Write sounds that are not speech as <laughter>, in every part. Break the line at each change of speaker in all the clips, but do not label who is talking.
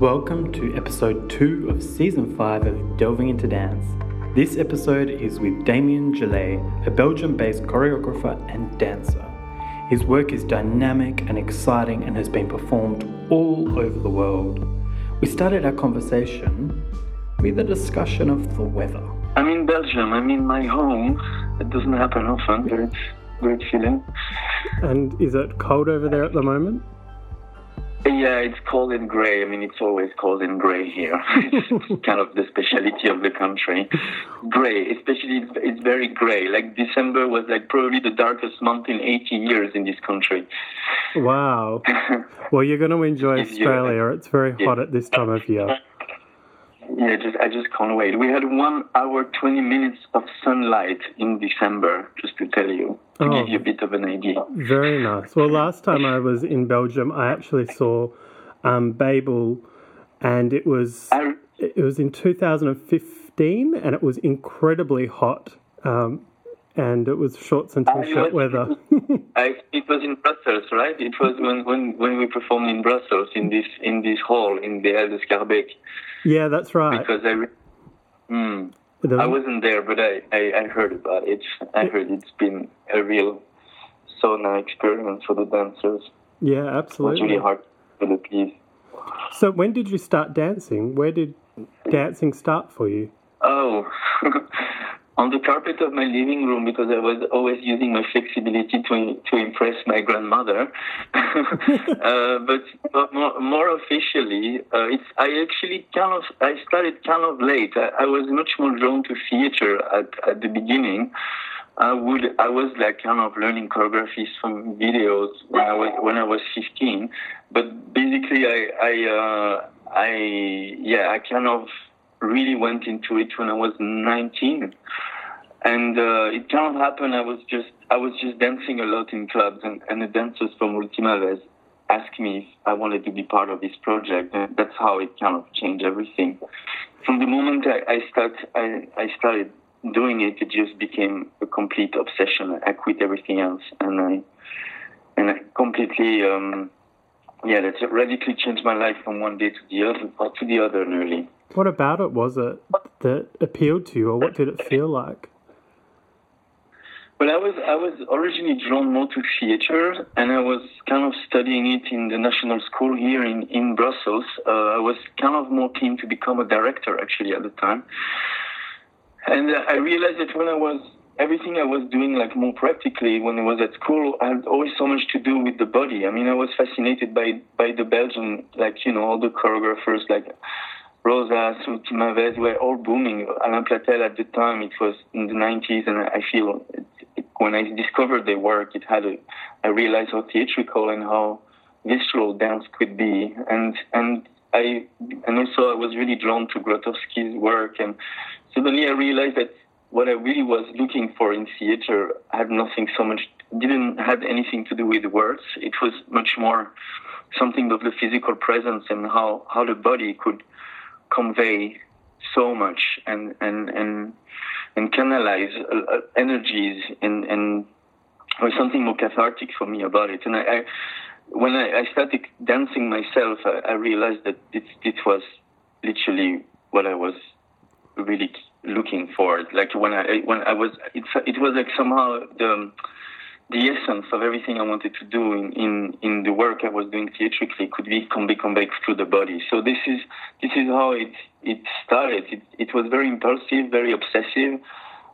Welcome to episode 2 of season 5 of Delving into Dance. This episode is with Damien Jalet, a Belgium based choreographer and dancer. His work is dynamic and exciting and has been performed all over the world. We started our conversation with a discussion of the weather.
I'm in Belgium, I'm in my home. It doesn't happen often, but it's great feeling.
And is it cold over there at the moment?
Yeah, it's cold and grey. I mean, it's always cold and grey here. <laughs> it's kind of the speciality of the country. Grey, especially it's, very grey. Like December was like probably the darkest month in 80 years in this country.
Wow. <laughs> well, you're going to enjoy Australia. It's very hot at this time of year.
Yeah, just I just can't wait. We had one hour, 20 minutes of sunlight in December, just to tell you, to
Oh.
give you a bit of an idea.
Very nice. Well, last time I was in Belgium, I actually saw um, Babel, and it was
I,
it was in 2015, and it was incredibly hot, um, and it was shorts and t-shirt
was-
weather. <laughs>
I, it was in Brussels, right? It was when, when, when we performed in Brussels in this in this hall in the Halles de Schaerbeek.
Yeah, that's right.
because I, re- mm, I wasn't there, but I, I, I heard about it. I heard it's been a real sauna experience for the dancers.
yeah, absolutely.
really hard for the piece.
So, when did you start dancing? Where did dancing start for you?
Oh, <laughs> on the carpet of my living room because I was always using my flexibility to to impress my grandmother. <laughs> uh, but but more, more officially, uh, it's I actually kind of I started kind of late. I, I was much more drawn to theater at at the beginning. I would I was like kind of learning choreographies from videos when I was when I was 15. But basically, I I uh, I yeah I kind of really went into it when I was 19, and uh, it kind of happened. I was just I was just dancing a lot in clubs, and, and the dancers from Ultima Vez asked me if I wanted to be part of this project, and that's how it kind of changed everything. From the moment I, I start I, I started doing it, it just became a complete obsession. I quit everything else, and I and I completely. Um, yeah, that radically changed my life from one day to the other, or to the other, nearly.
What about it was it that appealed to you, or what did it feel like?
Well, I was I was originally drawn more to theater, and I was kind of studying it in the national school here in in Brussels. Uh, I was kind of more keen to become a director actually at the time, and uh, I realized that when I was everything I was doing like more practically when I was at school, I had always so much to do with the body. I mean, I was fascinated by by the Belgian, like you know, all the choreographers like. Rosa, uh, Ultima Vez were all booming. Alain Platel at the time, it was in the 90s, and I feel it, it, when I discovered their work, it had a, I realized how theatrical and how visceral dance could be, and and I and also I was really drawn to Grotowski's work, and suddenly I realized that what I really was looking for in theater had nothing so much didn't have anything to do with words. It was much more something of the physical presence and how how the body could convey so much and and and and canalize uh, uh, energies and and was something more cathartic for me about it. And I, I when I, I started dancing myself I, I realized that it it was literally what I was really looking for. Like when I when I was it it was like somehow the the essence of everything I wanted to do in, in, in the work I was doing theatrically could be can be conveyed through the body. So this is this is how it it started. It, it was very impulsive, very obsessive.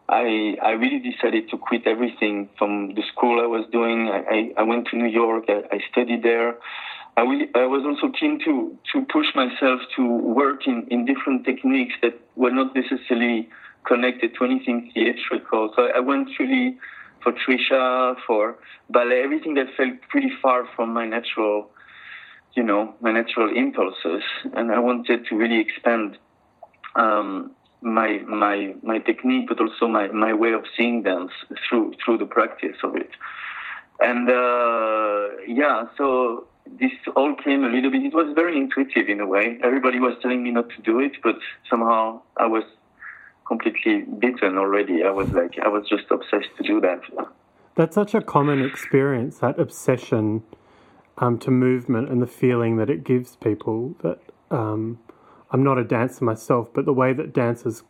I I really decided to quit everything from the school I was doing. I, I, I went to New York. I, I studied there. I, really, I was also keen to to push myself to work in, in different techniques that were not necessarily connected to anything theatrical. So I went really for Trisha, for ballet, everything that felt pretty far from my natural, you know, my natural impulses. And I wanted to really expand um, my my my technique, but also my, my way of seeing dance through through the practice of it. And uh, yeah, so this all came a little bit. It was very intuitive in a way. Everybody was telling me not to do it, but somehow I was completely beaten already. I was like, I was just obsessed to do that.
That's such a common experience, that obsession um, to movement and the feeling that it gives people. That um, I'm not a dancer myself, but the way that dancers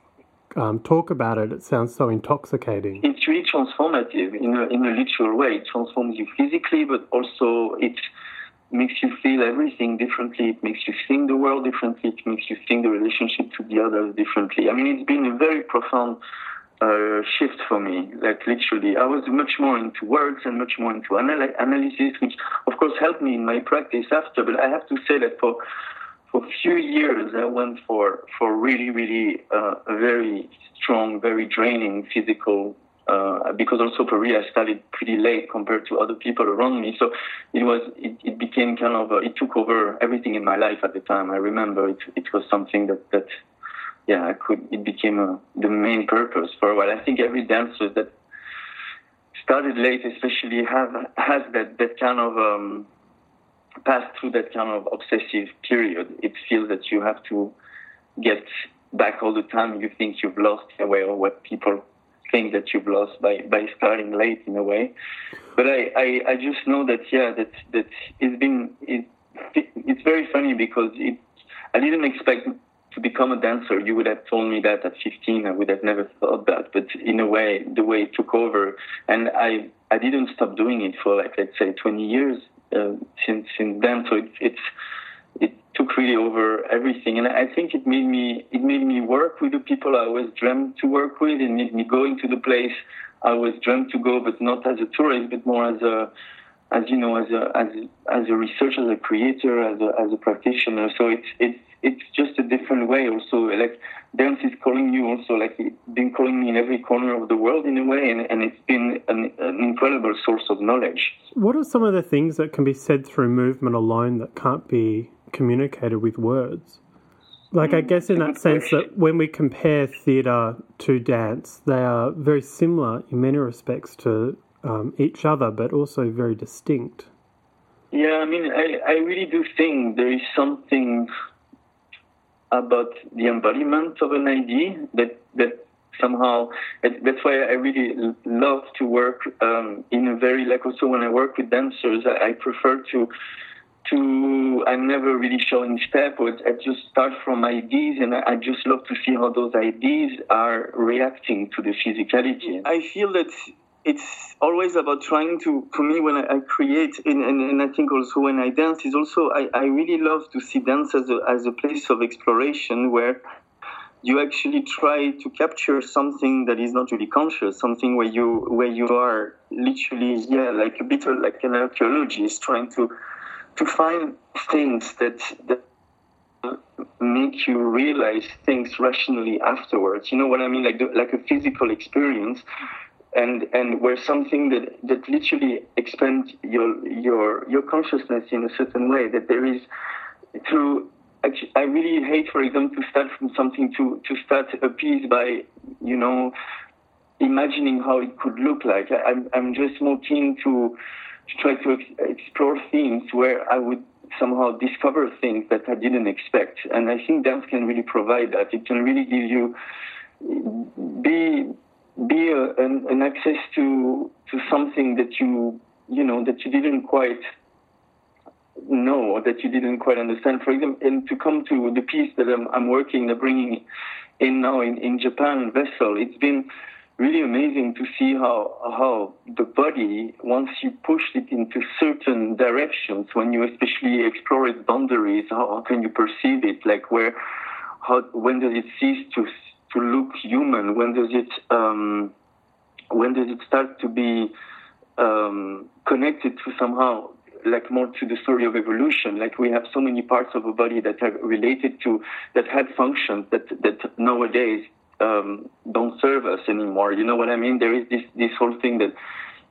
um, talk about it, it sounds so intoxicating.
It's really transformative in a, in a literal way. It transforms you physically, but also it makes you feel everything differently. It makes you think the world differently. It makes you think the relationship to the others differently. I mean, it's been a very profound uh, shift for me. Like literally, I was much more into words and much more into anal- analysis, which of course helped me in my practice after. But I have to say that for for a few years, I went for for really, really uh, very strong, very draining physical. Uh, because also Paris, I started pretty late compared to other people around me, so it was it, it became kind of uh, it took over everything in my life at the time. I remember it it was something that that yeah I could it became a, the main purpose for a while. I think every dancer that started late, especially, have has that that kind of um, pass through that kind of obsessive period, it feels that you have to get back all the time you think you've lost a way, or what people think that you've lost by, by starting late in a way. But I, I, I just know that, yeah, that, that it's been, it, it's very funny because it, I didn't expect to become a dancer. You would have told me that at 15. I would have never thought that. But in a way, the way it took over, and I, I didn't stop doing it for like, let's say 20 years uh, since since then. So it, it's it took really over everything, and I think it made me it made me work with the people I always dreamed to work with. It made me go into the place I always dreamed to go, but not as a tourist, but more as a as you know, as a as as a researcher, as a creator, as a as a practitioner. So it's it's it's just a different way. Also, like dance is calling you. Also, like it's been calling me in every corner of the world in a way, and, and it's been an, an incredible source of knowledge.
What are some of the things that can be said through movement alone that can't be communicated with words? Like, I guess in that sense that when we compare theatre to dance, they are very similar in many respects to um, each other, but also very distinct.
Yeah, I mean, I, I really do think there is something about the embodiment of an idea that that somehow that's why I really love to work um, in a very like also when I work with dancers I, I prefer to to I'm never really show any step or I just start from ideas and I just love to see how those ideas are reacting to the physicality. I feel that it's always about trying to, for me, when I, I create, and, and, and, I think also when I dance, is also, I, I really love to see dance as a, as a place of exploration where you actually try to capture something that is not really conscious, something where you, where you are literally, yeah, like a bit like an archaeologist trying to, to find things that, that make you realize things rationally afterwards. You know what I mean? Like, the, like a physical experience and and where something that that literally expands your your your consciousness in a certain way that there is through actually, I really hate for example to start from something to to start a piece by you know imagining how it could look like I'm I'm just more keen to to try to ex- explore things where I would somehow discover things that I didn't expect and I think dance can really provide that it can really give you be be a, an, an access to to something that you you know that you didn't quite know or that you didn't quite understand. For example, and to come to the piece that I'm, I'm working, I'm bringing in now in, in Japan, Vessel, it's been really amazing to see how how the body, once you push it into certain directions, when you especially explore its boundaries, how, how can you perceive it? Like where, how when does it cease to to look human? When does it um, when does it start to be um, connected to somehow like more to the story of evolution? Like we have so many parts of a body that are related to that had functions that that nowadays um, don't serve us anymore. You know what I mean? There is this this whole thing that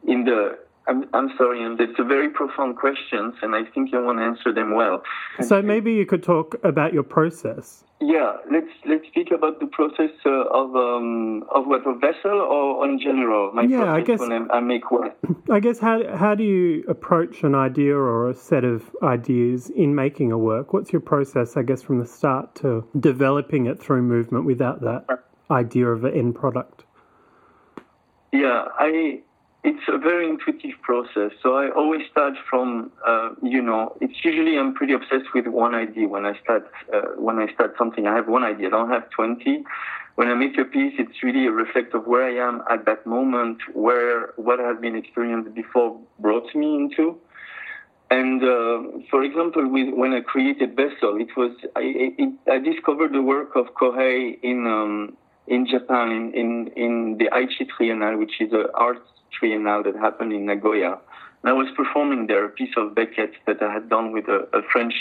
in the I'm, I'm sorry, and it's a very profound questions, and I think you want to answer them well.
So maybe you could talk about your process.
Yeah, let's let's speak about the process uh, of um, of what a vessel or in general.
My yeah, I guess
I, I make work. <clears throat>
I guess how how do you approach an idea or a set of ideas in making a work? What's your process? I guess from the start to developing it through movement without that idea of an end product.
Yeah, I it's a very intuitive process. So I always start from, uh, you know, it's usually I'm pretty obsessed with one idea when I start uh, when I start something. I have one idea. I don't have twenty. When I make a piece, it's really a reflect of where I am at that moment, where what I have been experienced before brought me into. And uh, for example, with, when I created Vessel, it was I, it, I discovered the work of Kohei in um, in Japan in, in, in the Aichi Triennale, which is an art triennale that happened in Nagoya. And I was performing there a piece of Beckett that I had done with a, a French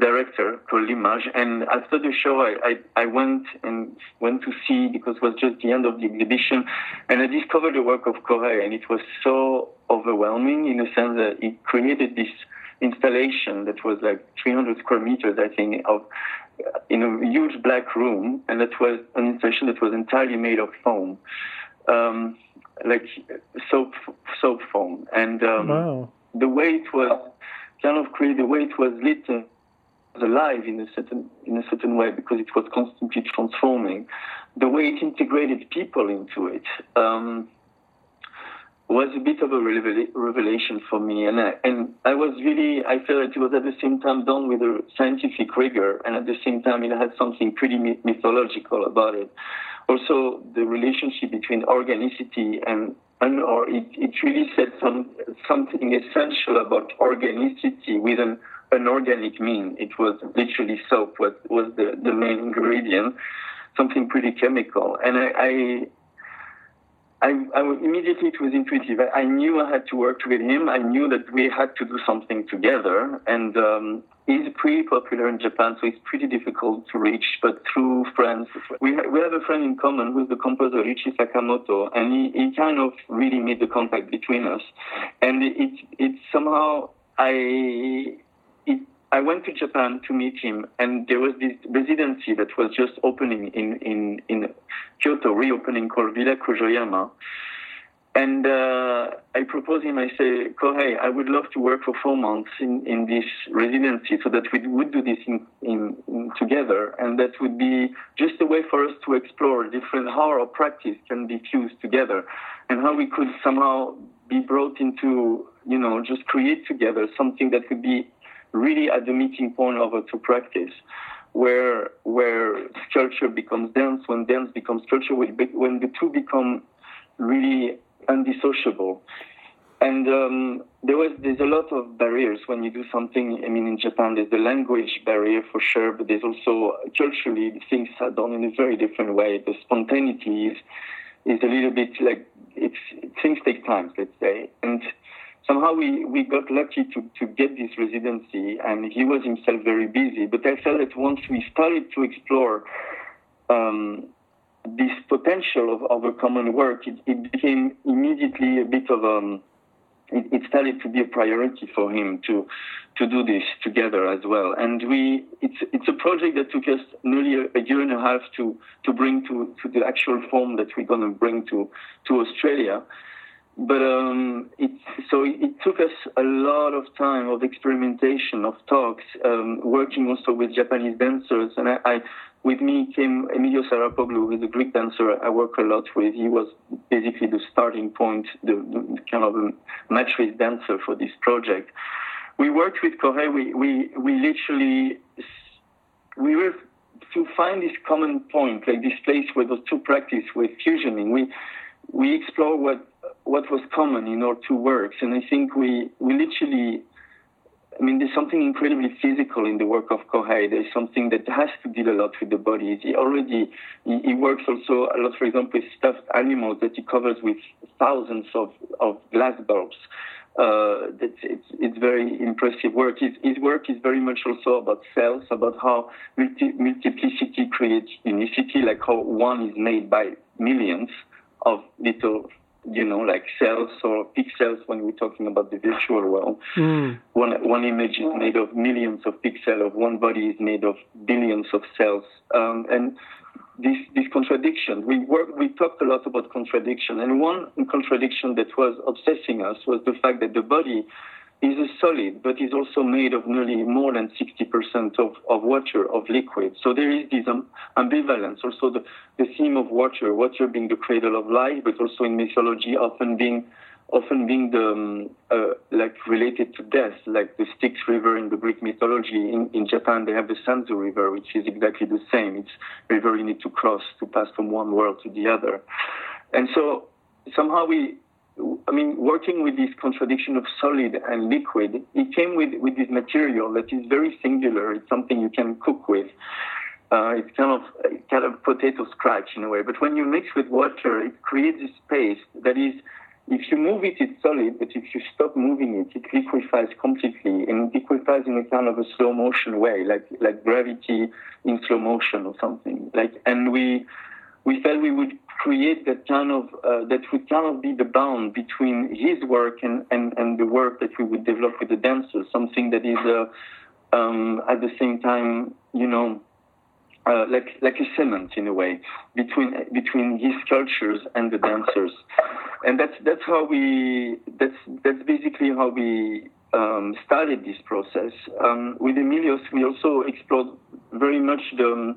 director called Limage. And after the show, I, I, I, went and went to see because it was just the end of the exhibition, and I discovered the work of Kohei, and it was so overwhelming in the sense that it created this installation that was like 300 square meters, I think, of in a huge black room, and that was an installation that was entirely made of foam. Um, like soap soap foam, and um, wow. the way it was kind of created, the way it was lit uh, was alive in a certain in a certain way because it was constantly transforming. The way it integrated people into it. Um, was a bit of a revelation for me, and I, and I was really I felt that it was at the same time done with a scientific rigor, and at the same time it had something pretty mythological about it also the relationship between organicity and and or it, it really said some something essential about organicity with an, an organic mean. It was literally soap was was the, the main ingredient, something pretty chemical. And I, I I, I, immediately it was intuitive. I, I, knew I had to work with him. I knew that we had to do something together. And um, he's pretty popular in Japan, so it's pretty difficult to reach. But through friends, we, ha- we have a friend in common who's the composer Ryuichi Sakamoto, and he, he kind of really made the contact between us. And it, it somehow I it I went to Japan to meet him, and there was this residency that was just opening in, in, in Kyoto, reopening called Villa Kujoyama. And uh, I proposed him, I say, Kohei, I would love to work for four months in, in this residency so that we would do this in, in, in together. And that would be just a way for us to explore different, how our practice can be fused together and how we could somehow be brought into, you know, just create together something that could be really at the meeting point of a two practice, where where sculpture becomes dance, when dance becomes sculpture, when the two become really undissociable. And um, there was there's a lot of barriers when you do something. I mean, in Japan, there's the language barrier for sure, but there's also culturally things are done in a very different way. The spontaneity is is a little bit like it's things take time, let's say, and somehow we, we got lucky to, to get this residency and he was himself very busy. But I felt that once we started to explore um, this potential of, of a common work, it, it became immediately a bit of um, it, it, started to be a priority for him to to do this together as well. And we it's it's a project that took us nearly a, a year and a half to to bring to, to the actual form that we're gonna bring to to Australia but um, it, so it took us a lot of time of experimentation, of talks, um, working also with Japanese dancers. And I, I, with me came Emilios Arapoglou, who's a Greek dancer I work a lot with. He was basically the starting point, the, the kind of matrix dancer for this project. We worked with Kohei. We, we, we literally, we were to find this common point, like this place where those two practice were fusioning. We, we explore what what was common in our two works. And I think we, we literally, I mean, there's something incredibly physical in the work of Kohei. There's something that has to deal a lot with the body. He already, he, he works also a lot, for example, with stuffed animals that he covers with thousands of, of glass bulbs. Uh, it's, it's very impressive work. His, his work is very much also about cells, about how multi, multiplicity creates unicity, like how one is made by millions of little you know, like cells or pixels when we're talking about the virtual world. Mm. One, one image is made of millions of pixels, of one body is made of billions of cells. Um, and this, this contradiction, we, work, we talked a lot about contradiction. And one contradiction that was obsessing us was the fact that the body is a solid, but is also made of nearly more than 60% of, of water, of liquid. So there is this um, ambivalence. Also, the, the theme of water, water being the cradle of life, but also in mythology, often being often being the um, uh, like related to death, like the Styx River in the Greek mythology. In, in Japan, they have the Sanzu River, which is exactly the same. It's a river you need to cross to pass from one world to the other. And so somehow we, I mean, working with this contradiction of solid and liquid, it came with, with this material that is very singular. It's something you can cook with. Uh, it's kind of kind of potato starch in a way. But when you mix with water, it creates a space that is if you move it, it's solid, but if you stop moving it, it liquefies completely, and it liquefies in a kind of a slow motion way, like like gravity in slow motion or something. Like, and we we felt we would create that kind of uh, that would kind of be the bound between his work and, and, and the work that we would develop with the dancers, something that is uh, um, at the same time, you know, uh, like like a cement in a way between between his sculptures and the dancers, and that's that's how we that's that's basically how we um, started this process. Um, with Emilios, we also explored very much the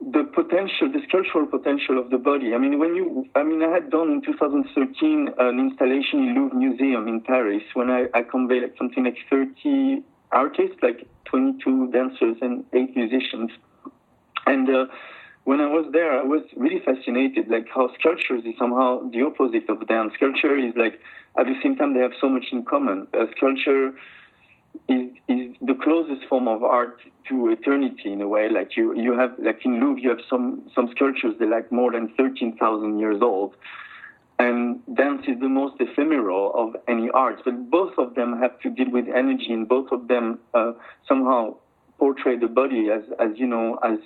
the potential, the sculptural potential of the body. I mean, when you, I mean, I had done in 2013 an installation in Louvre Museum in Paris when I, I conveyed like something like 30 artists, like 22 dancers and eight musicians. And uh, when I was there, I was really fascinated, like how sculpture is somehow the opposite of dance. Sculpture is like, at the same time, they have so much in common. Uh, sculpture is, is the closest form of art to eternity in a way. Like you, you have, like in Louvre, you have some, some sculptures that are like more than 13,000 years old. And dance is the most ephemeral of any art, but both of them have to deal with energy, and both of them uh, somehow portray the body as, as you know, as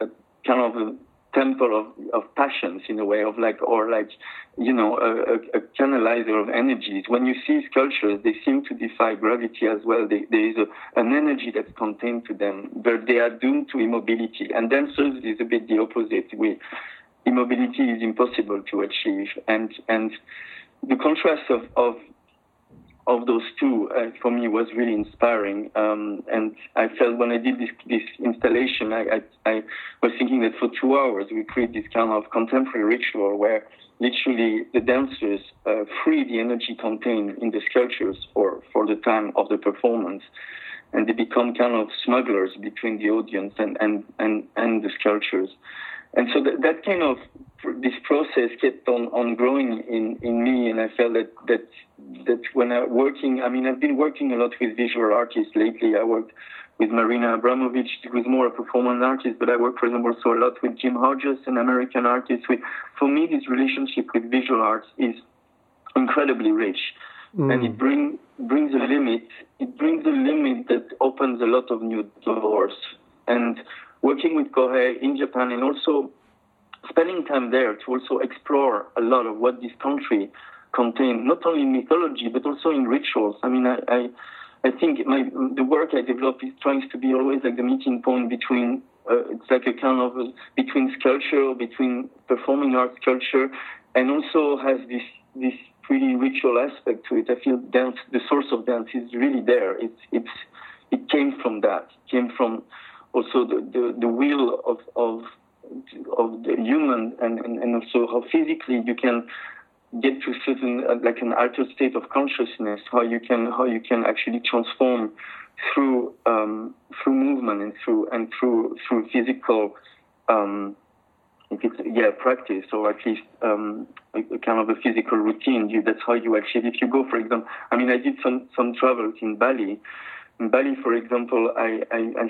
a kind of a temple of, of passions in a way of like or like you know a, a, a canalizer of energies. When you see sculptures they seem to defy gravity as well. They, there is a, an energy that's contained to them but they are doomed to immobility. And dancers is a bit the opposite. We immobility is impossible to achieve. And and the contrast of, of of those two uh, for me was really inspiring. Um, and I felt when I did this, this installation, I, I, I, was thinking that for two hours we create this kind of contemporary ritual where literally the dancers uh, free the energy contained in the sculptures for, for the time of the performance. And they become kind of smugglers between the audience and, and, and, and the sculptures. And so that, that kind of this process kept on, on growing in, in me, and I felt that that that when I'm working, I mean, I've been working a lot with visual artists lately. I worked with Marina Abramovic, who is more a performance artist, but I work, for example, also a lot with Jim Hodges, an American artist. With, for me, this relationship with visual arts is incredibly rich, mm. and it bring, brings a limit. It brings a limit that opens a lot of new doors. And working with Kohei in Japan, and also spending time there to also explore a lot of what this country contains, not only in mythology but also in rituals. I mean, I, I, I think my the work I develop is trying to be always like the meeting point between. Uh, it's like a kind of a, between sculpture, between performing art, sculpture, and also has this this pretty ritual aspect to it. I feel dance, the source of dance, is really there. It's it's it came from that. It came from also the the, the will of of of the human and, and, and also how physically you can get to certain uh, like an altered state of consciousness how you can how you can actually transform through um, through movement and through and through through physical um, yeah practice or at least um, a, a, kind of a physical routine. You, that's how you actually if you go for example I mean I did some some travels in Bali. In Bali for example I I, I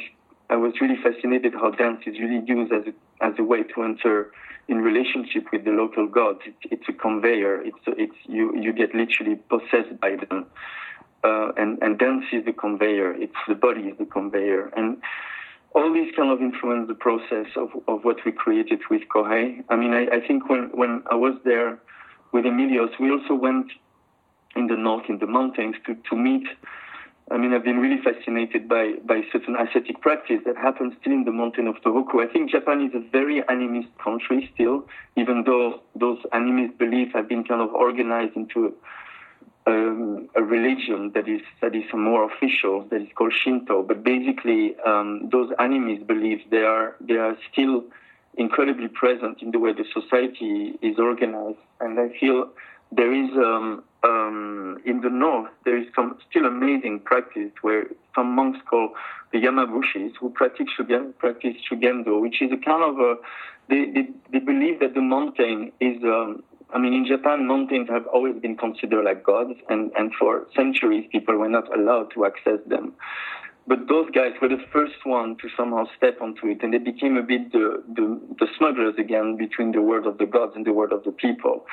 I was really fascinated how dance is really used as a, as a way to enter in relationship with the local gods. It, it's a conveyor. It's it's you you get literally possessed by them, uh, and and dance is the conveyor. It's the body is the conveyor, and all these kind of influence the process of, of what we created with Kohei. I mean, I, I think when when I was there with Emilios, we also went in the north in the mountains to to meet I mean, I've been really fascinated by, by certain ascetic practice that happens still in the mountain of Tohoku. I think Japan is a very animist country still, even though those animist beliefs have been kind of organized into um, a religion that is that is more official, that is called Shinto. But basically, um, those animist beliefs they are they are still incredibly present in the way the society is organized, and I feel there is um, um, in the north there is some still amazing practice where some monks call the Yamabushis who practice shugen, practice shugendo, which is a kind of a they, they, they believe that the mountain is um, I mean, in Japan, mountains have always been considered like gods, and, and for centuries, people were not allowed to access them. But those guys were the first one to somehow step onto it, and they became a bit the, the, the smugglers again between the world of the gods and the world of the people.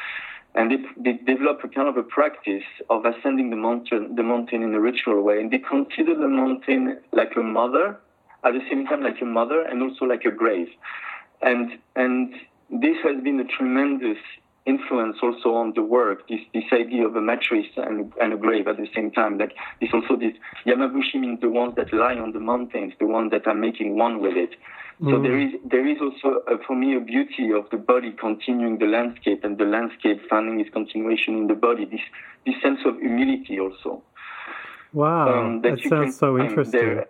And they, they developed a kind of a practice of ascending the mountain, the mountain in a ritual way, and they consider the mountain like a mother, at the same time like a mother, and also like a grave. And and this has been a tremendous influence also on the work, this, this idea of a mattress and, and a grave at the same time. Like this also this Yamabushi means the ones that lie on the mountains, the ones that are making one with it. So mm. there is there is also uh, for me a beauty of the body continuing the landscape and the landscape finding its continuation in the body. This this sense of humility also.
Wow, um, that, that sounds so interesting.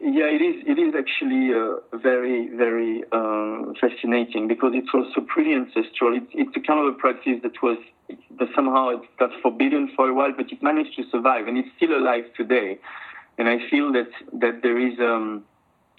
Yeah, it is. It is actually uh, very, very uh, fascinating because it's also pretty ancestral. It's, it's a kind of a practice that was that somehow it got forbidden for a while, but it managed to survive, and it's still alive today. And I feel that that there is. Um,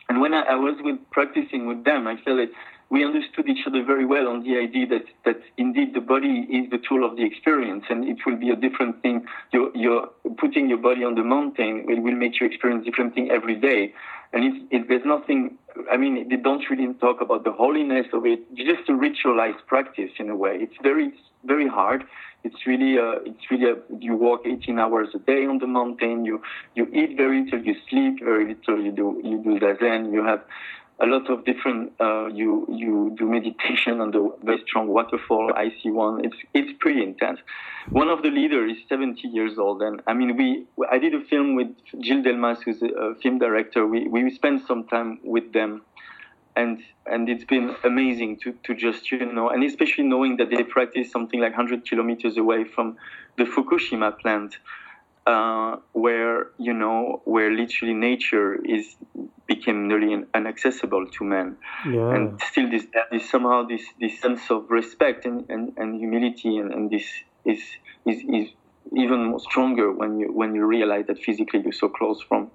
and when I, I was with practicing with them, I felt that we understood each other very well on the idea that, that indeed the body is the tool of the experience and it will be a different thing. You're, you're putting your body on the mountain, it will make you experience different thing every day. And it's, it, there's nothing, I mean, they don't really talk about the holiness of it. It's just a ritualized practice in a way. It's very, very hard. It's really, uh, it's really, a, you walk 18 hours a day on the mountain. You, you eat very little, you sleep very little, you do, you do zazen, you have, a lot of different. Uh, you you do meditation on the very strong waterfall. I see one. It's it's pretty intense. One of the leaders is 70 years old, and I mean we. I did a film with Gilles Delmas, who's a film director. We we spent some time with them, and and it's been amazing to to just you know, and especially knowing that they practice something like 100 kilometers away from the Fukushima plant. Uh, where you know where literally nature is became nearly inaccessible to men yeah. and still this, this somehow this this sense of respect and, and, and humility and, and this is, is is even more stronger when you when you realize that physically you're so close from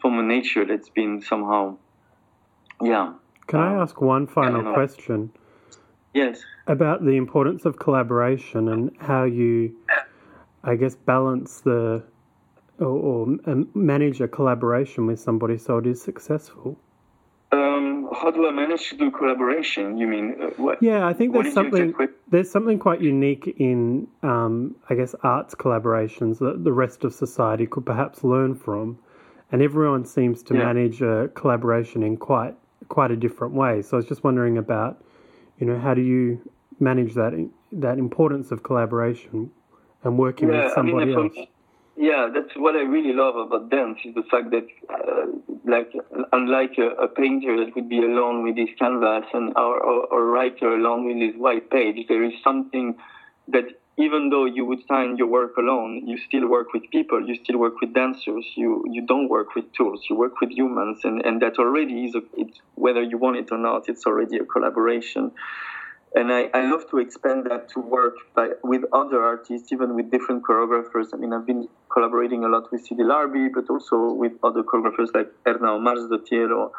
from a nature that's been somehow yeah.
Can um, i ask one final question?
Yes.
About the importance of collaboration and how you I guess, balance the or, or manage a collaboration with somebody so it is successful?
Um, how do I manage to do collaboration? You mean uh, what?
Yeah, I think there's something there's something quite unique in um, I guess arts collaborations that the rest of society could perhaps learn from, and everyone seems to yeah. manage a collaboration in quite quite a different way. So I was just wondering about, you know, how do you manage that that importance of collaboration and working yeah, with somebody I mean, else.
Yeah, that's what I really love about dance is the fact that, uh, like, unlike a, a, painter that would be alone with his canvas and or, or, or a writer alone with his white page, there is something that even though you would sign your work alone, you still work with people, you still work with dancers, you, you don't work with tools, you work with humans, and, and that already is, a, it's, whether you want it or not, it's already a collaboration and I, I love to expand that to work by, with other artists, even with different choreographers. I mean, I've been collaborating a lot with Sidi Larbi, but also with other choreographers like Erna Omarsdottir or,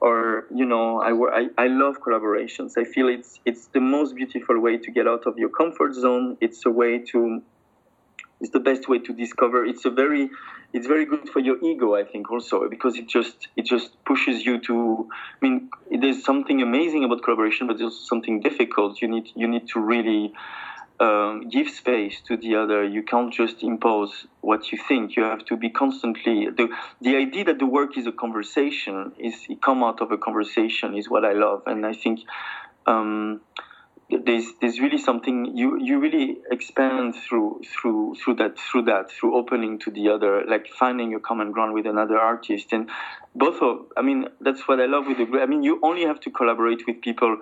or you know, I, I, I love collaborations. I feel it's it's the most beautiful way to get out of your comfort zone. It's a way to it's the best way to discover. It's a very, it's very good for your ego, I think, also because it just it just pushes you to. I mean, there's something amazing about collaboration, but there's something difficult. You need you need to really um, give space to the other. You can't just impose what you think. You have to be constantly the the idea that the work is a conversation is it come out of a conversation is what I love, and I think. Um, there's there's really something you you really expand through through through that through that through opening to the other like finding a common ground with another artist. And both of i mean that's what i love with the group. I mean you only have to collaborate with people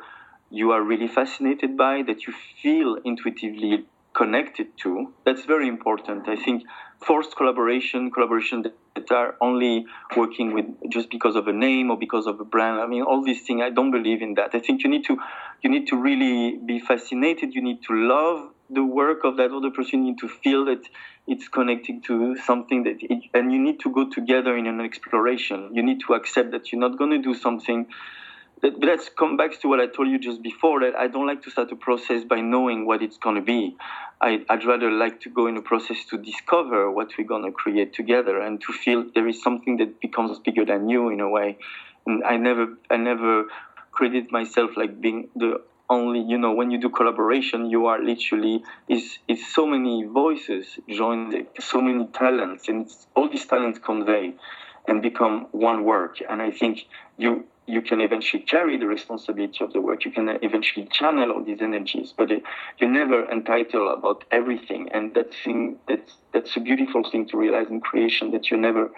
you are really fascinated by that you feel intuitively connected to. That's very important. I think forced collaboration collaboration that are only working with just because of a name or because of a brand. I mean, all these things. I don't believe in that. I think you need to you need to really be fascinated. You need to love the work of that other person. You need to feel that it's connecting to something that, it, and you need to go together in an exploration. You need to accept that you're not going to do something. Let's come back to what I told you just before. That I don't like to start a process by knowing what it's going to be. I, would rather like to go in a process to discover what we're going to create together and to feel there is something that becomes bigger than you in a way. And I never, I never credit myself like being the only you know when you do collaboration you are literally is is so many voices joined so many talents and all these talents convey and become one work and i think you you can eventually carry the responsibility of the work. You can eventually channel all these energies but it, you're never entitled about everything. And that thing that's that's a beautiful thing to realize in creation that you're never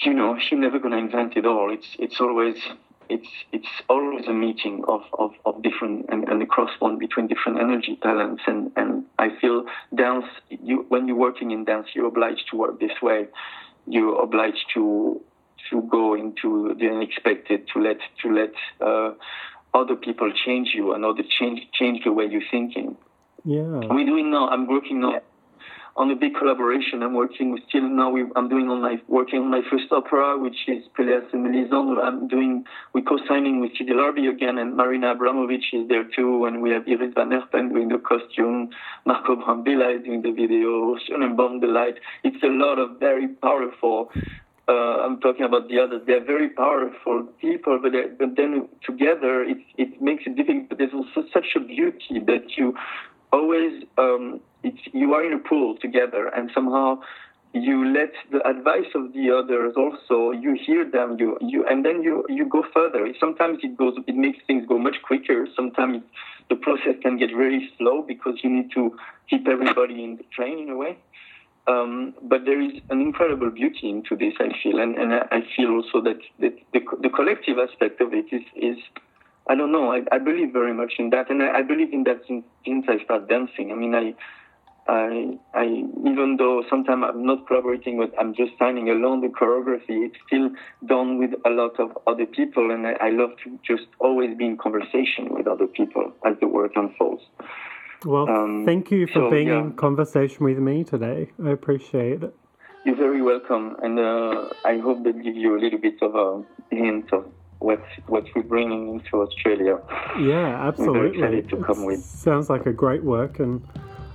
you know you're never going to invent it all. It's it's always it's it's always a meeting of, of, of different and, and the cross bond between different energy talents. And, and I feel dance you when you're working in dance you're obliged to work this way. You're obliged to to go into the unexpected, to let to let uh, other people change you and other change change the way you're thinking.
Yeah.
We're doing now I'm working now on a big collaboration. I'm working with still now. We, I'm doing on my working on my first opera, which is Pelléas and Mélisande. I'm doing we co-signing with Sidi Larbi again, and Marina Abramovic is there too, and we have Iris van Herpen doing the costume, Marco Brambilla is doing the video, Schönebaum the light. It's a lot of very powerful. Uh, I'm talking about the others. They're very powerful people, but, but then together it, it makes it difficult. But there's also such a beauty that you always um, you are in a pool together, and somehow you let the advice of the others also you hear them you you and then you you go further sometimes it goes it makes things go much quicker sometimes the process can get very slow because you need to keep everybody in the train in a way um, but there is an incredible beauty into this i feel and, and i feel also that, the, the collective aspect of it is is I don't know. I, I believe very much in that, and I, I believe in that since, since I started dancing. I mean, I, I, I, even though sometimes I'm not collaborating with, I'm just signing alone the choreography. It's still done with a lot of other people, and I, I love to just always be in conversation with other people as the work unfolds.
Well, um, thank you for so, being yeah. in conversation with me today. I appreciate it.
You're very welcome, and uh, I hope that gives you a little bit of a hint of what what we're bringing into Australia.
Yeah, absolutely.
We're to come with.
Sounds like a great work, and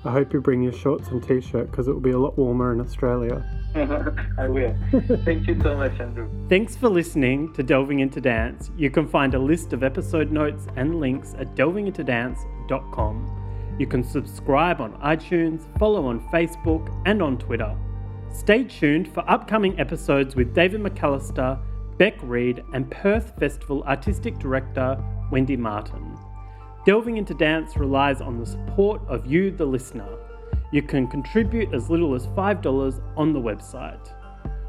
I hope you bring your shorts and t-shirt because it will be a lot warmer in Australia. <laughs>
I will. Thank you so much, Andrew.
Thanks for listening to Delving into Dance. You can find a list of episode notes and links at delvingintodance.com. You can subscribe on iTunes, follow on Facebook, and on Twitter. Stay tuned for upcoming episodes with David McAllister Beck Reed, and Perth Festival Artistic Director Wendy Martin. Delving into Dance relies on the support of you, the listener. You can contribute as little as $5 on the website.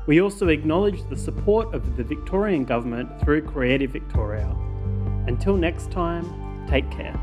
We also acknowledge the support of the Victorian Government through Creative Victoria. Until next time, take care.